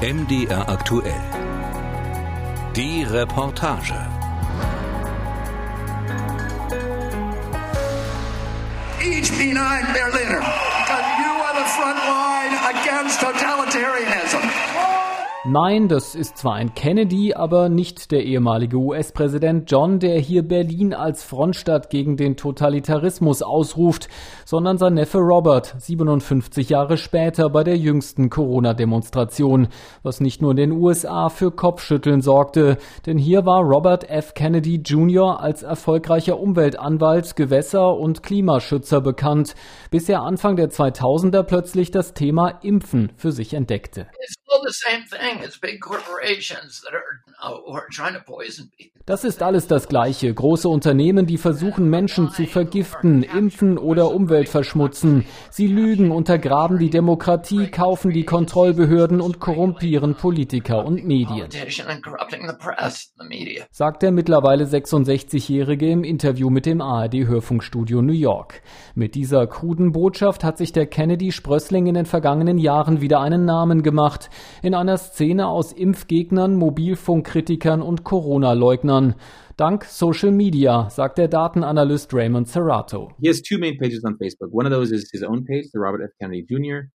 MDR aktuell. Die Reportage. Each behind Berliner, because you are the front line against totalitarianism. Nein, das ist zwar ein Kennedy, aber nicht der ehemalige US-Präsident John, der hier Berlin als Frontstadt gegen den Totalitarismus ausruft, sondern sein Neffe Robert, 57 Jahre später bei der jüngsten Corona-Demonstration, was nicht nur in den USA für Kopfschütteln sorgte, denn hier war Robert F. Kennedy Jr. als erfolgreicher Umweltanwalt, Gewässer- und Klimaschützer bekannt, bis er Anfang der 2000er plötzlich das Thema Impfen für sich entdeckte. Das ist alles das Gleiche. Große Unternehmen, die versuchen, Menschen zu vergiften, impfen oder Umwelt verschmutzen. Sie lügen, untergraben die Demokratie, kaufen die Kontrollbehörden und korrumpieren Politiker und Medien. Sagt der mittlerweile 66-Jährige im Interview mit dem ARD-Hörfunkstudio New York. Mit dieser kruden Botschaft hat sich der Kennedy-Sprössling in den vergangenen Jahren wieder einen Namen gemacht. In einer Szene aus Impfgegnern, Mobilfunkkritikern und Corona-Leugnern. Dank Social Media, sagt der Datenanalyst Raymond Serrato.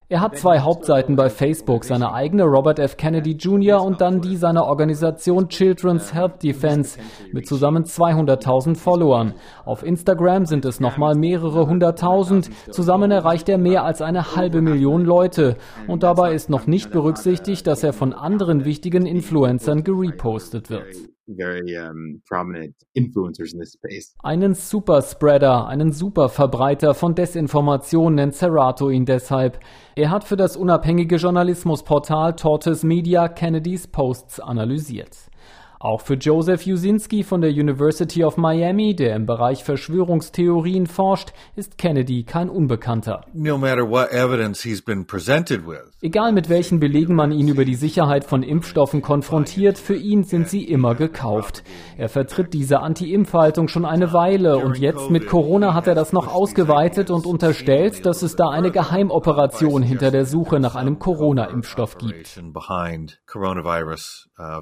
Er hat zwei Hauptseiten bei Facebook, seine eigene Robert F. Kennedy Jr. und dann die seiner Organisation Children's Health Defense mit zusammen 200.000 Followern. Auf Instagram sind es nochmal mehrere hunderttausend. Zusammen erreicht er mehr als eine halbe Million Leute. Und dabei ist noch nicht berücksichtigt, dass er von anderen wichtigen Influencern gerepostet wird very um, prominent influencers in this space. Einen Superspreader, einen Superverbreiter von Desinformation nennt Serato ihn deshalb. Er hat für das unabhängige Journalismusportal Tortoise Media Kennedys Posts analysiert. Auch für Joseph Jusinski von der University of Miami, der im Bereich Verschwörungstheorien forscht, ist Kennedy kein Unbekannter. No Egal mit welchen Belegen man ihn über die Sicherheit von Impfstoffen konfrontiert, für ihn sind sie immer gekauft. Er vertritt diese Anti-Impf-Haltung schon eine Weile und jetzt mit Corona hat er das noch ausgeweitet und unterstellt, dass es da eine Geheimoperation hinter der Suche nach einem Corona-Impfstoff gibt. Uh,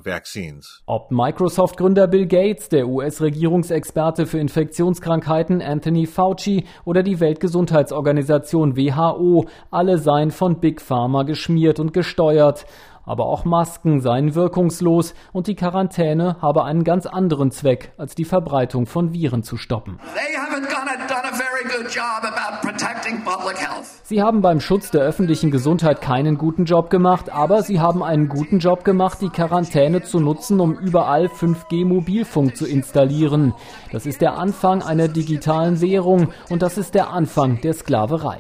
Ob Microsoft-Gründer Bill Gates, der US-Regierungsexperte für Infektionskrankheiten Anthony Fauci oder die Weltgesundheitsorganisation WHO, alle seien von Big Pharma geschmiert und gesteuert. Aber auch Masken seien wirkungslos und die Quarantäne habe einen ganz anderen Zweck, als die Verbreitung von Viren zu stoppen. Sie haben beim Schutz der öffentlichen Gesundheit keinen guten Job gemacht, aber sie haben einen guten Job gemacht, die Quarantäne zu nutzen, um überall 5G-Mobilfunk zu installieren. Das ist der Anfang einer digitalen Währung und das ist der Anfang der Sklaverei.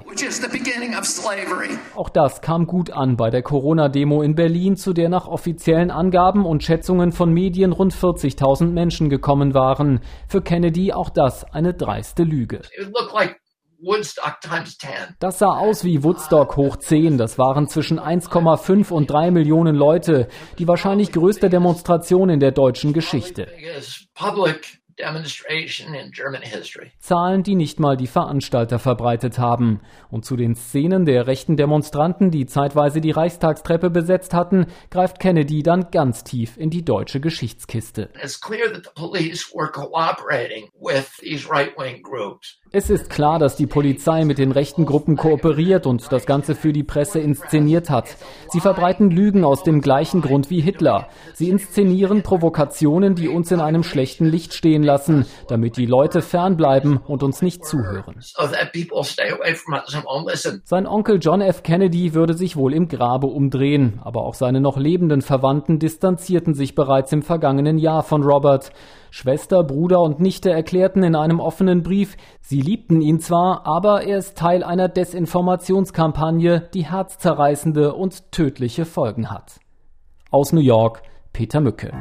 Auch das kam gut an bei der Corona-Demo in Berlin, zu der nach offiziellen Angaben und Schätzungen von Medien rund 40.000 Menschen gekommen waren. Für Kennedy auch das eine dreiste Lüge. Das sah aus wie Woodstock hoch 10. Das waren zwischen 1,5 und 3 Millionen Leute. Die wahrscheinlich größte Demonstration in der deutschen Geschichte. Zahlen, die nicht mal die Veranstalter verbreitet haben. Und zu den Szenen der rechten Demonstranten, die zeitweise die Reichstagstreppe besetzt hatten, greift Kennedy dann ganz tief in die deutsche Geschichtskiste. Es ist klar, dass die Polizei mit den rechten Gruppen kooperiert und das Ganze für die Presse inszeniert hat. Sie verbreiten Lügen aus dem gleichen Grund wie Hitler. Sie inszenieren Provokationen, die uns in einem schlechten Licht stehen lassen damit die Leute fernbleiben und uns nicht zuhören. Sein Onkel John F. Kennedy würde sich wohl im Grabe umdrehen, aber auch seine noch lebenden Verwandten distanzierten sich bereits im vergangenen Jahr von Robert. Schwester, Bruder und Nichte erklärten in einem offenen Brief, sie liebten ihn zwar, aber er ist Teil einer Desinformationskampagne, die herzzerreißende und tödliche Folgen hat. Aus New York, Peter Mücke.